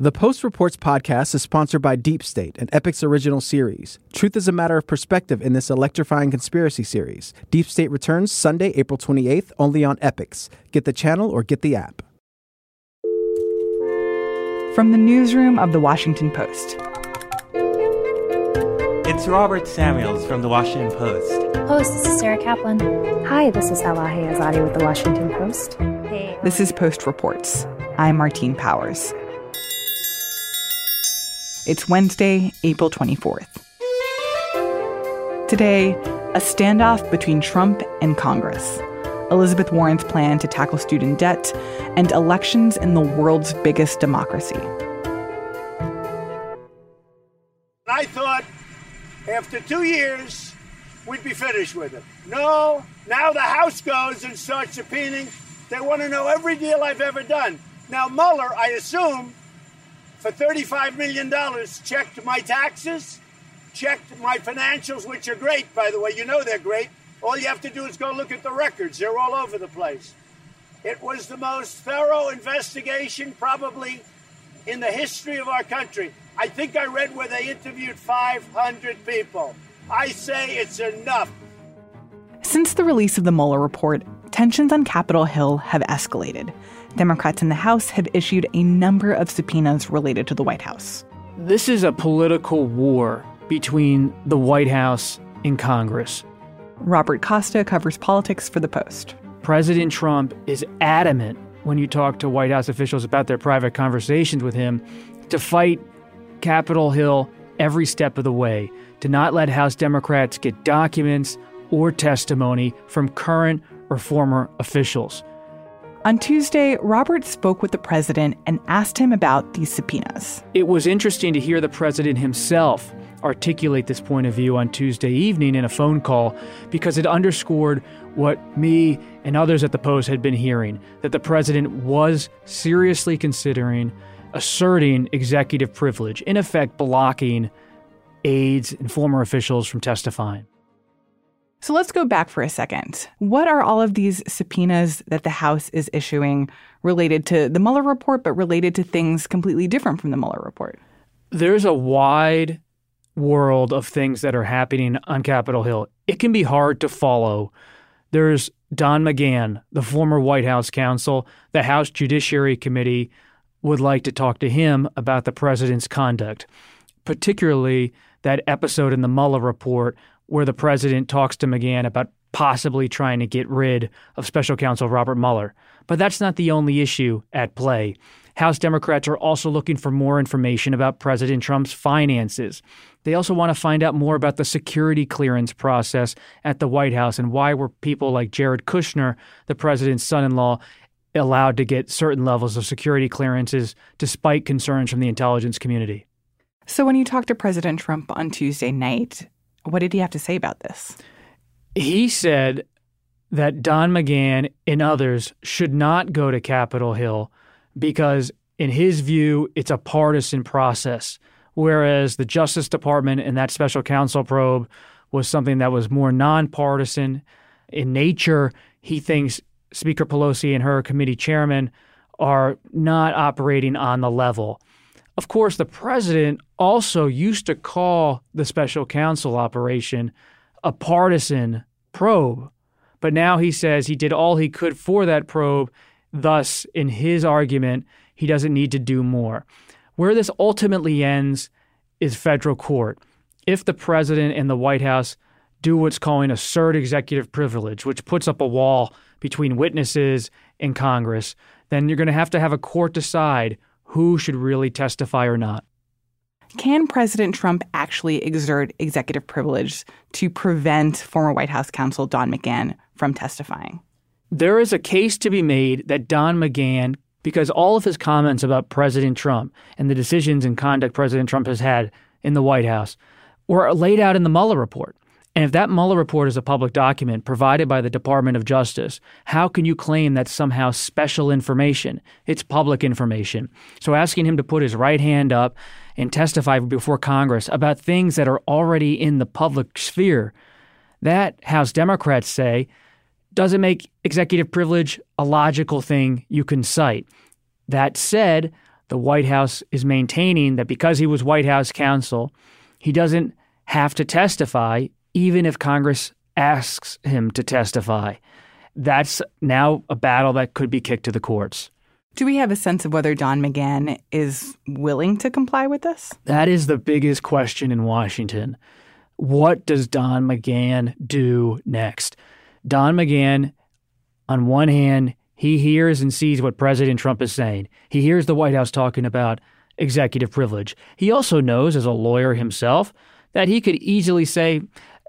The Post Reports podcast is sponsored by Deep State, an Epix original series. Truth is a matter of perspective in this electrifying conspiracy series. Deep State returns Sunday, April 28th, only on Epix. Get the channel or get the app. From the newsroom of The Washington Post. It's Robert Samuels from The Washington Post. Host, this is Sarah Kaplan. Hi, this is Elahe Izadi with The Washington Post. Hey. This is Post Reports. I'm Martine Powers. It's Wednesday, April 24th. Today, a standoff between Trump and Congress, Elizabeth Warren's plan to tackle student debt, and elections in the world's biggest democracy. I thought after two years we'd be finished with it. No, now the House goes and starts subpoenaing. They want to know every deal I've ever done. Now, Mueller, I assume, for $35 million, checked my taxes, checked my financials, which are great, by the way. You know they're great. All you have to do is go look at the records, they're all over the place. It was the most thorough investigation, probably in the history of our country. I think I read where they interviewed 500 people. I say it's enough. Since the release of the Mueller report, tensions on Capitol Hill have escalated. Democrats in the House have issued a number of subpoenas related to the White House. This is a political war between the White House and Congress. Robert Costa covers politics for The Post. President Trump is adamant when you talk to White House officials about their private conversations with him to fight Capitol Hill every step of the way, to not let House Democrats get documents or testimony from current or former officials. On Tuesday, Robert spoke with the president and asked him about these subpoenas. It was interesting to hear the president himself articulate this point of view on Tuesday evening in a phone call because it underscored what me and others at the Post had been hearing that the president was seriously considering asserting executive privilege, in effect, blocking aides and former officials from testifying. So let's go back for a second. What are all of these subpoenas that the House is issuing related to the Mueller report, but related to things completely different from the Mueller report? There's a wide world of things that are happening on Capitol Hill. It can be hard to follow. There's Don McGahn, the former White House counsel. The House Judiciary Committee would like to talk to him about the president's conduct, particularly that episode in the Mueller report where the president talks to McGahn about possibly trying to get rid of special counsel Robert Mueller. But that's not the only issue at play. House Democrats are also looking for more information about President Trump's finances. They also want to find out more about the security clearance process at the White House and why were people like Jared Kushner, the president's son in law, allowed to get certain levels of security clearances despite concerns from the intelligence community. So, when you talked to President Trump on Tuesday night, what did he have to say about this? He said that Don McGahn and others should not go to Capitol Hill because, in his view, it's a partisan process, whereas the Justice Department and that special counsel probe was something that was more nonpartisan in nature. He thinks Speaker Pelosi and her committee chairman are not operating on the level. Of course, the president also used to call the special counsel operation a partisan probe, but now he says he did all he could for that probe. Thus, in his argument, he doesn't need to do more. Where this ultimately ends is federal court. If the president and the White House do what's calling assert executive privilege, which puts up a wall between witnesses and Congress, then you're going to have to have a court decide who should really testify or not. Can President Trump actually exert executive privilege to prevent former White House counsel Don McGahn from testifying? There is a case to be made that Don McGahn, because all of his comments about President Trump and the decisions and conduct President Trump has had in the White House were laid out in the Mueller report. And if that Mueller report is a public document provided by the Department of Justice, how can you claim that's somehow special information? It's public information. So asking him to put his right hand up and testify before Congress about things that are already in the public sphere, that, House Democrats say, doesn't make executive privilege a logical thing you can cite. That said, the White House is maintaining that because he was White House counsel, he doesn't have to testify, even if Congress asks him to testify. That's now a battle that could be kicked to the courts. Do we have a sense of whether Don McGahn is willing to comply with this? That is the biggest question in Washington. What does Don McGahn do next? Don McGahn, on one hand, he hears and sees what President Trump is saying. He hears the White House talking about executive privilege. He also knows, as a lawyer himself, that he could easily say,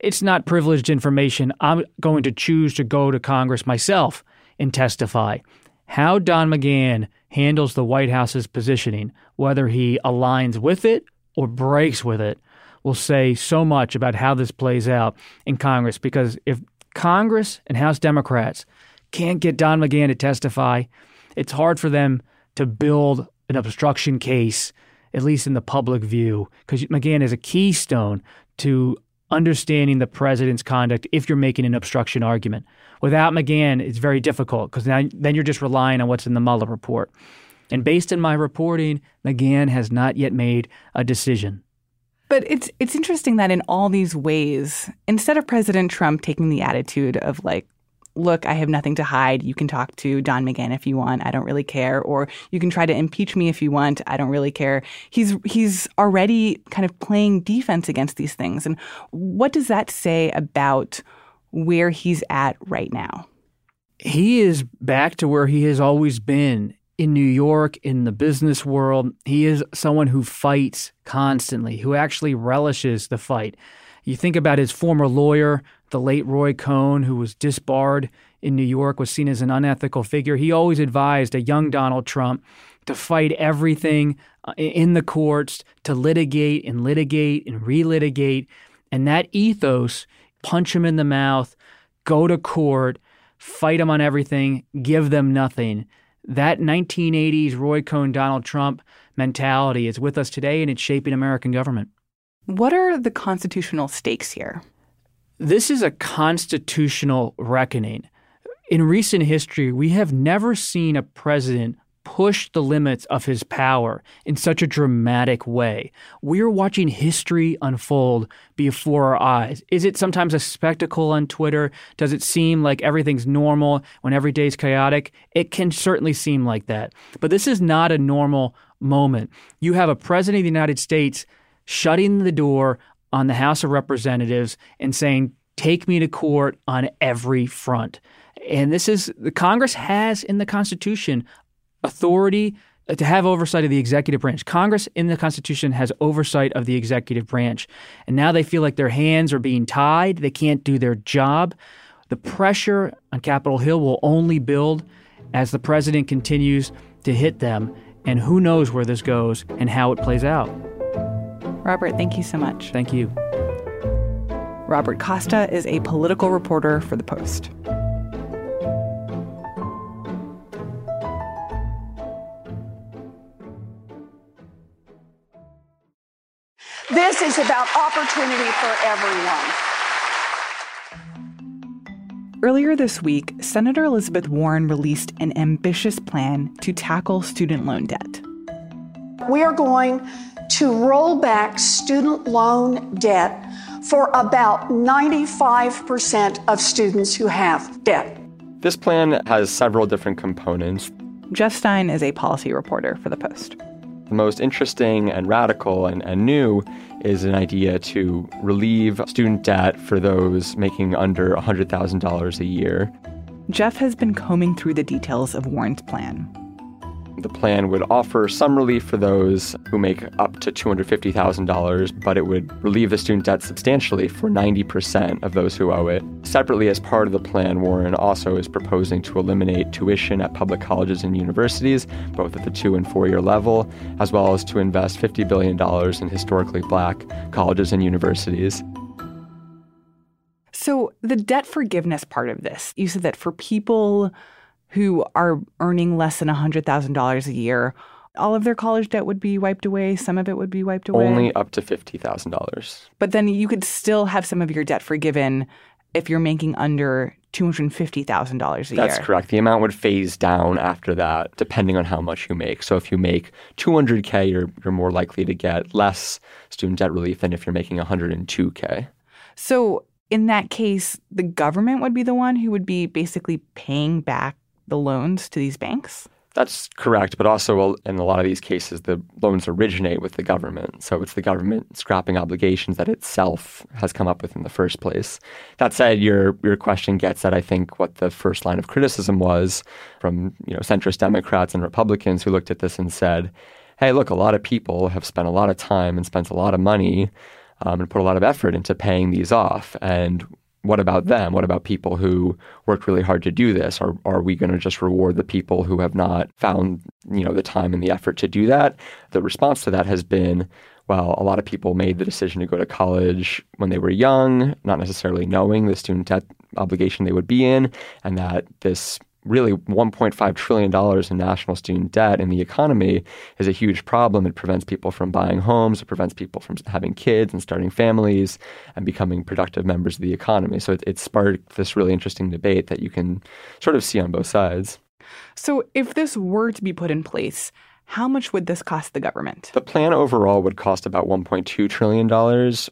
it's not privileged information. I'm going to choose to go to Congress myself and testify. How Don McGahn handles the White House's positioning, whether he aligns with it or breaks with it, will say so much about how this plays out in Congress. Because if Congress and House Democrats can't get Don McGahn to testify, it's hard for them to build an obstruction case, at least in the public view, because McGahn is a keystone to understanding the president's conduct if you're making an obstruction argument. Without McGahn, it's very difficult because then you're just relying on what's in the Mueller report. And based on my reporting, McGahn has not yet made a decision. But it's it's interesting that in all these ways, instead of President Trump taking the attitude of like, look, I have nothing to hide. You can talk to Don McGahn if you want. I don't really care. Or you can try to impeach me if you want. I don't really care. He's he's already kind of playing defense against these things. And what does that say about where he's at right now? He is back to where he has always been in New York, in the business world. He is someone who fights constantly, who actually relishes the fight. You think about his former lawyer, the late Roy Cohn, who was disbarred in New York, was seen as an unethical figure. He always advised a young Donald Trump to fight everything uh, in the courts, to litigate and litigate and relitigate. And that ethos, punch him in the mouth, go to court, fight them on everything, give them nothing. That 1980s Roy Cohn, Donald Trump mentality is with us today and it's shaping American government. What are the constitutional stakes here? This is a constitutional reckoning. In recent history, we have never seen a president push the limits of his power in such a dramatic way. We are watching history unfold before our eyes. Is it sometimes a spectacle on Twitter? Does it seem like everything's normal when every day is chaotic? It can certainly seem like that. But this is not a normal moment. You have a president of the United States shutting the door on the House of Representatives and saying, take me to court on every front. And this is the Congress has in the Constitution authority to have oversight of the executive branch. Congress in the Constitution has oversight of the executive branch. And now they feel like their hands are being tied. They can't do their job. The pressure on Capitol Hill will only build as the president continues to hit them. And who knows where this goes and how it plays out. Robert, thank you so much. Thank you. Robert Costa is a political reporter for The Post. This is about opportunity for everyone. Earlier this week, Senator Elizabeth Warren released an ambitious plan to tackle student loan debt. We are going to roll back student loan debt for about 95% of students who have debt. This plan has several different components. Jeff Stein is a policy reporter for The Post. The most interesting and radical and, and new is an idea to relieve student debt for those making under $100,000 a year. Jeff has been combing through the details of Warren's plan. The plan would offer some relief for those who make up to $250,000, but it would relieve the student debt substantially for 90% of those who owe it. Separately, as part of the plan, Warren also is proposing to eliminate tuition at public colleges and universities, both at the two and four year level, as well as to invest $50 billion in historically black colleges and universities. So, the debt forgiveness part of this, you said that for people who are earning less than $100,000 a year, all of their college debt would be wiped away. Some of it would be wiped away. Only up to $50,000. But then you could still have some of your debt forgiven if you're making under $250,000 a That's year. That's correct. The amount would phase down after that, depending on how much you make. So if you make 200K, you're, you're more likely to get less student debt relief than if you're making 102K. So, in that case, the government would be the one who would be basically paying back the loans to these banks? That's correct, but also in a lot of these cases, the loans originate with the government. So it's the government scrapping obligations that itself has come up with in the first place. That said, your your question gets at I think what the first line of criticism was from you know centrist Democrats and Republicans who looked at this and said, "Hey, look, a lot of people have spent a lot of time and spent a lot of money um, and put a lot of effort into paying these off, and what about them? What about people who worked really hard to do this? Are, are we going to just reward the people who have not found, you know, the time and the effort to do that? The response to that has been, well, a lot of people made the decision to go to college when they were young, not necessarily knowing the student debt obligation they would be in, and that this really $1.5 trillion in national student debt in the economy is a huge problem. It prevents people from buying homes, it prevents people from having kids and starting families and becoming productive members of the economy. So it, it sparked this really interesting debate that you can sort of see on both sides. So, if this were to be put in place, how much would this cost the government? The plan overall would cost about $1.2 trillion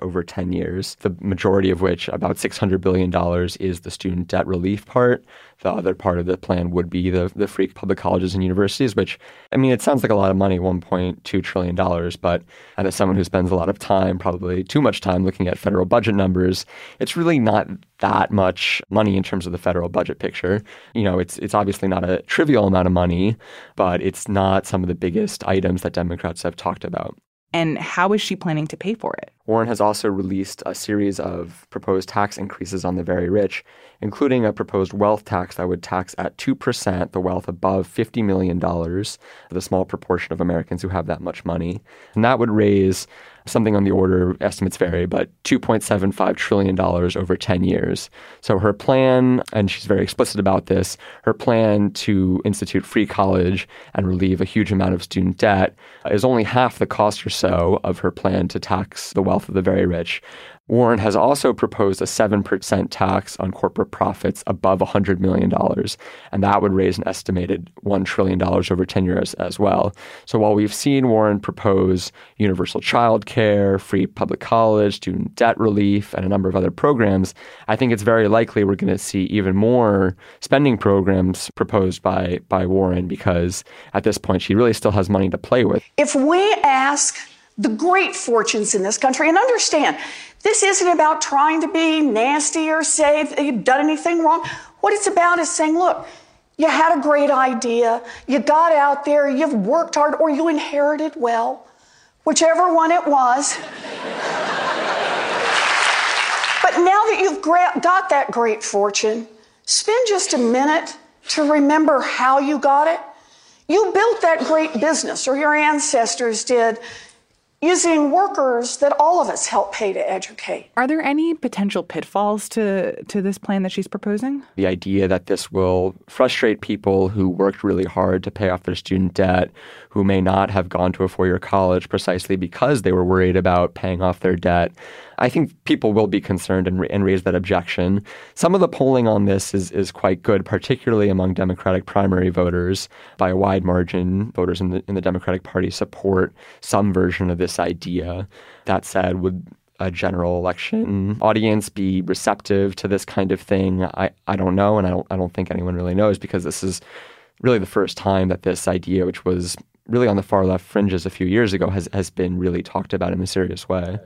over 10 years, the majority of which, about $600 billion, is the student debt relief part. The other part of the plan would be the, the free public colleges and universities, which, I mean, it sounds like a lot of money, $1.2 trillion, but and as someone who spends a lot of time, probably too much time, looking at federal budget numbers, it's really not that much money in terms of the federal budget picture. You know, it's, it's obviously not a trivial amount of money, but it's not some of the biggest items that Democrats have talked about. And how is she planning to pay for it? Warren has also released a series of proposed tax increases on the very rich, including a proposed wealth tax that would tax at 2% the wealth above $50 million, the small proportion of Americans who have that much money. And that would raise something on the order, estimates vary, but $2.75 trillion over 10 years. So her plan, and she's very explicit about this, her plan to institute free college and relieve a huge amount of student debt is only half the cost or so of her plan to tax the wealth of the very rich. Warren has also proposed a 7% tax on corporate profits above $100 million, and that would raise an estimated $1 trillion over 10 years as well. So while we've seen Warren propose universal child care, free public college, student debt relief, and a number of other programs, I think it's very likely we're going to see even more spending programs proposed by, by Warren because at this point she really still has money to play with. If we ask the great fortunes in this country, and understand, this isn't about trying to be nasty or say that you've done anything wrong. What it's about is saying, look, you had a great idea, you got out there, you've worked hard, or you inherited well, whichever one it was. but now that you've got that great fortune, spend just a minute to remember how you got it. You built that great business, or your ancestors did using workers that all of us help pay to educate. Are there any potential pitfalls to, to this plan that she's proposing? The idea that this will frustrate people who worked really hard to pay off their student debt, who may not have gone to a four year college precisely because they were worried about paying off their debt. I think people will be concerned and, and raise that objection. Some of the polling on this is, is quite good, particularly among Democratic primary voters. By a wide margin, voters in the, in the Democratic Party support some version of this idea. That said, would a general election audience be receptive to this kind of thing? I, I don't know, and I don't I don't think anyone really knows because this is really the first time that this idea, which was really on the far left fringes a few years ago has, has been really talked about in a serious way.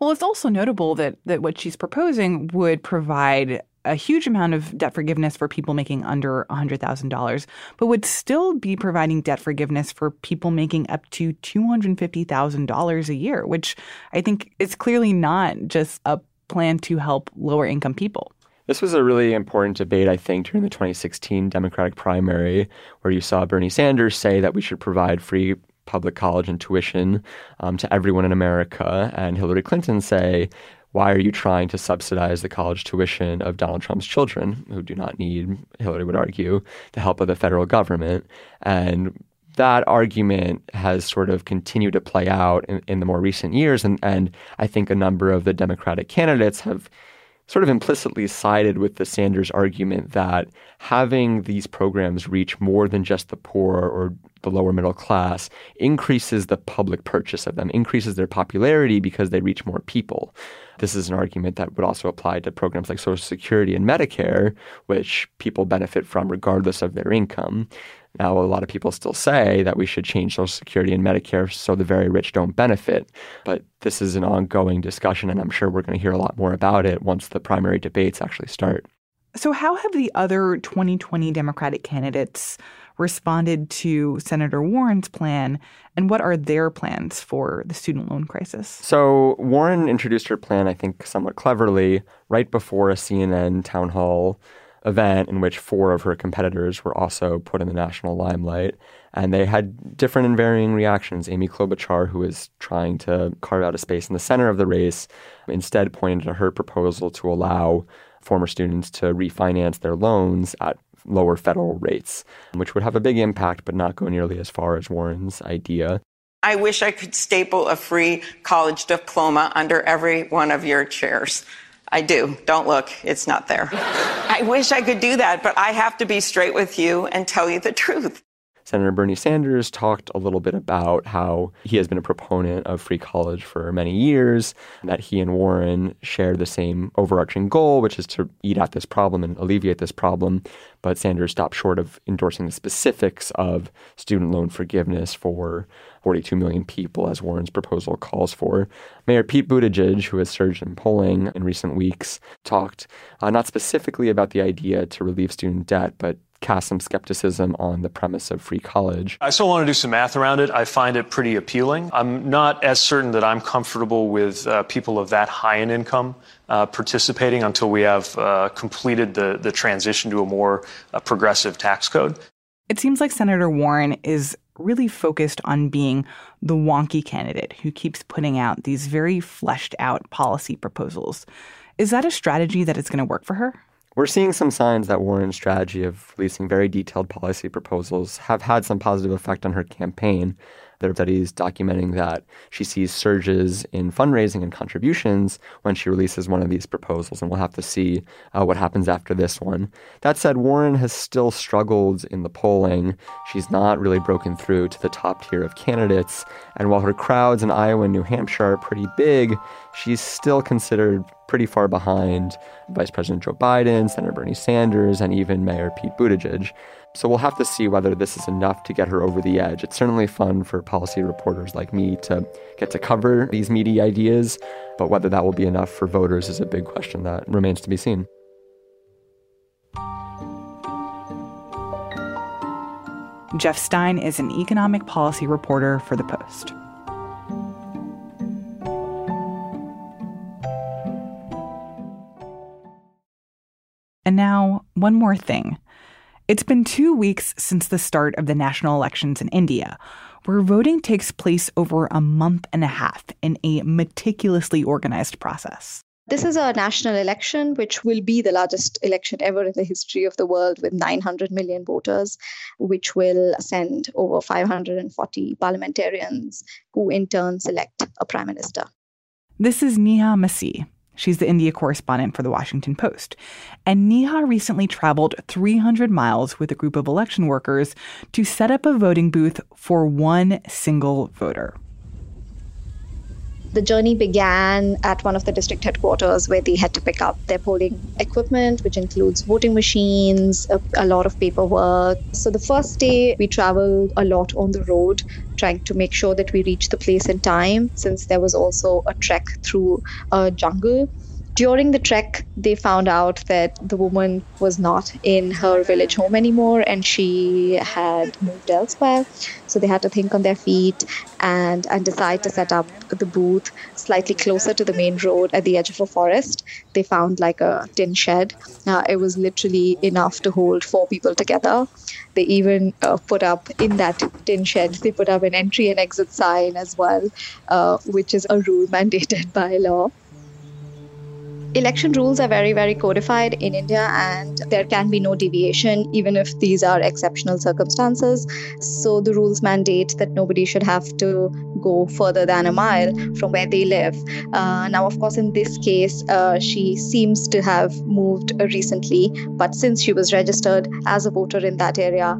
Well, it's also notable that, that what she's proposing would provide a huge amount of debt forgiveness for people making under $100,000, but would still be providing debt forgiveness for people making up to $250,000 a year, which I think is clearly not just a plan to help lower income people. This was a really important debate, I think, during the 2016 Democratic primary, where you saw Bernie Sanders say that we should provide free public college and tuition um, to everyone in America, and Hillary Clinton say, why are you trying to subsidize the college tuition of Donald Trump's children, who do not need, Hillary would argue, the help of the federal government? And that argument has sort of continued to play out in, in the more recent years. And, and I think a number of the Democratic candidates have sort of implicitly sided with the Sanders argument that having these programs reach more than just the poor or the lower middle class increases the public purchase of them, increases their popularity because they reach more people. This is an argument that would also apply to programs like Social Security and Medicare, which people benefit from regardless of their income. Now, a lot of people still say that we should change Social Security and Medicare so the very rich don't benefit. But this is an ongoing discussion, and I'm sure we're going to hear a lot more about it once the primary debates actually start. So, how have the other 2020 Democratic candidates responded to Senator Warren's plan, and what are their plans for the student loan crisis? So, Warren introduced her plan, I think, somewhat cleverly, right before a CNN town hall event in which four of her competitors were also put in the national limelight. And they had different and varying reactions. Amy Klobuchar, who was trying to carve out a space in the center of the race, instead pointed to her proposal to allow former students to refinance their loans at lower federal rates, which would have a big impact but not go nearly as far as Warren's idea. I wish I could staple a free college diploma under every one of your chairs. I do. Don't look. It's not there. I wish I could do that, but I have to be straight with you and tell you the truth. Senator Bernie Sanders talked a little bit about how he has been a proponent of free college for many years, that he and Warren share the same overarching goal, which is to eat at this problem and alleviate this problem. But Sanders stopped short of endorsing the specifics of student loan forgiveness for 42 million people, as Warren's proposal calls for. Mayor Pete Buttigieg, who has surged in polling in recent weeks, talked uh, not specifically about the idea to relieve student debt, but cast some skepticism on the premise of free college. I still want to do some math around it. I find it pretty appealing. I'm not as certain that I'm comfortable with uh, people of that high in income uh, participating until we have uh, completed the, the transition to a more uh, progressive tax code. It seems like Senator Warren is really focused on being the wonky candidate who keeps putting out these very fleshed out policy proposals. Is that a strategy that is going to work for her? We're seeing some signs that Warren's strategy of releasing very detailed policy proposals have had some positive effect on her campaign. There are studies documenting that she sees surges in fundraising and contributions when she releases one of these proposals, and we'll have to see uh, what happens after this one. That said, Warren has still struggled in the polling. She's not really broken through to the top tier of candidates, and while her crowds in Iowa and New Hampshire are pretty big, she's still considered pretty far behind Vice President Joe Biden, Senator Bernie Sanders, and even Mayor Pete Buttigieg. So we'll have to see whether this is enough to get her over the edge. It's certainly fun for policy reporters like me to get to cover these meaty ideas, but whether that will be enough for voters is a big question that remains to be seen. Jeff Stein is an economic policy reporter for The Post. And now, one more thing. It's been two weeks since the start of the national elections in India, where voting takes place over a month and a half in a meticulously organized process. This is a national election, which will be the largest election ever in the history of the world, with 900 million voters, which will send over 540 parliamentarians who in turn select a prime minister. This is Neha Masih. She's the India correspondent for the Washington Post. And Neha recently traveled 300 miles with a group of election workers to set up a voting booth for one single voter. The journey began at one of the district headquarters where they had to pick up their polling equipment, which includes voting machines, a, a, lot of paperwork. So the first day, we traveled a lot on the road, trying to make sure that we reach the place in time, since there was also a trek through a jungle during the trek, they found out that the woman was not in her village home anymore and she had moved elsewhere. So they had to think on their feet and, and decide to set up the booth slightly closer to the main road at the edge of a forest. They found like a tin shed. Uh, it was literally enough to hold four people together. They even uh, put up in that tin shed, they put up an entry and exit sign as well, uh, which is a rule mandated by law. Election rules are very, very codified in India, and there can be no deviation, even if these are exceptional circumstances. So, the rules mandate that nobody should have to go further than a mile from where they live. Uh, now, of course, in this case, uh, she seems to have moved recently, but since she was registered as a voter in that area,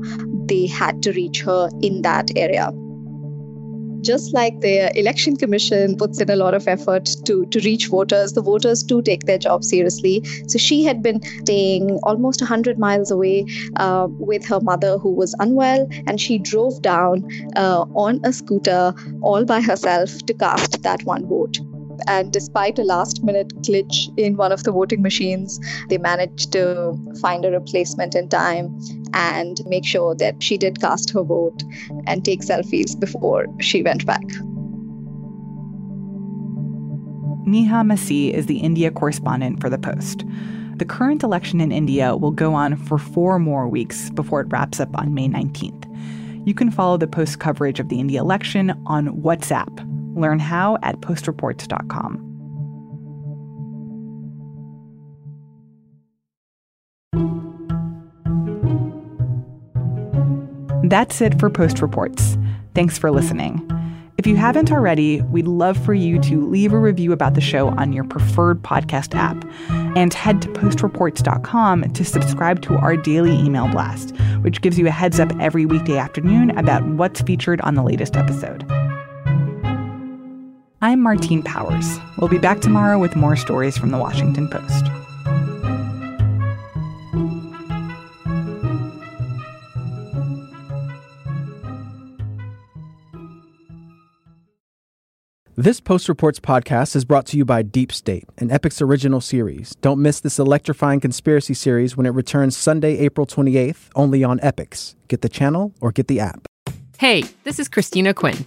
they had to reach her in that area just like the election commission puts in a lot of effort to, to reach voters, the voters too take their job seriously. So she had been staying almost 100 miles away uh, with her mother who was unwell, and she drove down uh, on a scooter all by herself to cast that one vote. And despite a last minute glitch in one of the voting machines, they managed to find a replacement in time and make sure that she did cast her vote and take selfies before she went back. Neha Masih is the India correspondent for The Post. The current election in India will go on for four more weeks before it wraps up on May 19th. You can follow the Post coverage of the India election on WhatsApp Learn how at postreports.com. That's it for Post Reports. Thanks for listening. If you haven't already, we'd love for you to leave a review about the show on your preferred podcast app and head to postreports.com to subscribe to our daily email blast, which gives you a heads up every weekday afternoon about what's featured on the latest episode. I'm Martine Powers. We'll be back tomorrow with more stories from the Washington Post. This Post Reports podcast is brought to you by Deep State, an Epix original series. Don't miss this electrifying conspiracy series when it returns Sunday, April 28th, only on Epix. Get the channel or get the app. Hey, this is Christina Quinn.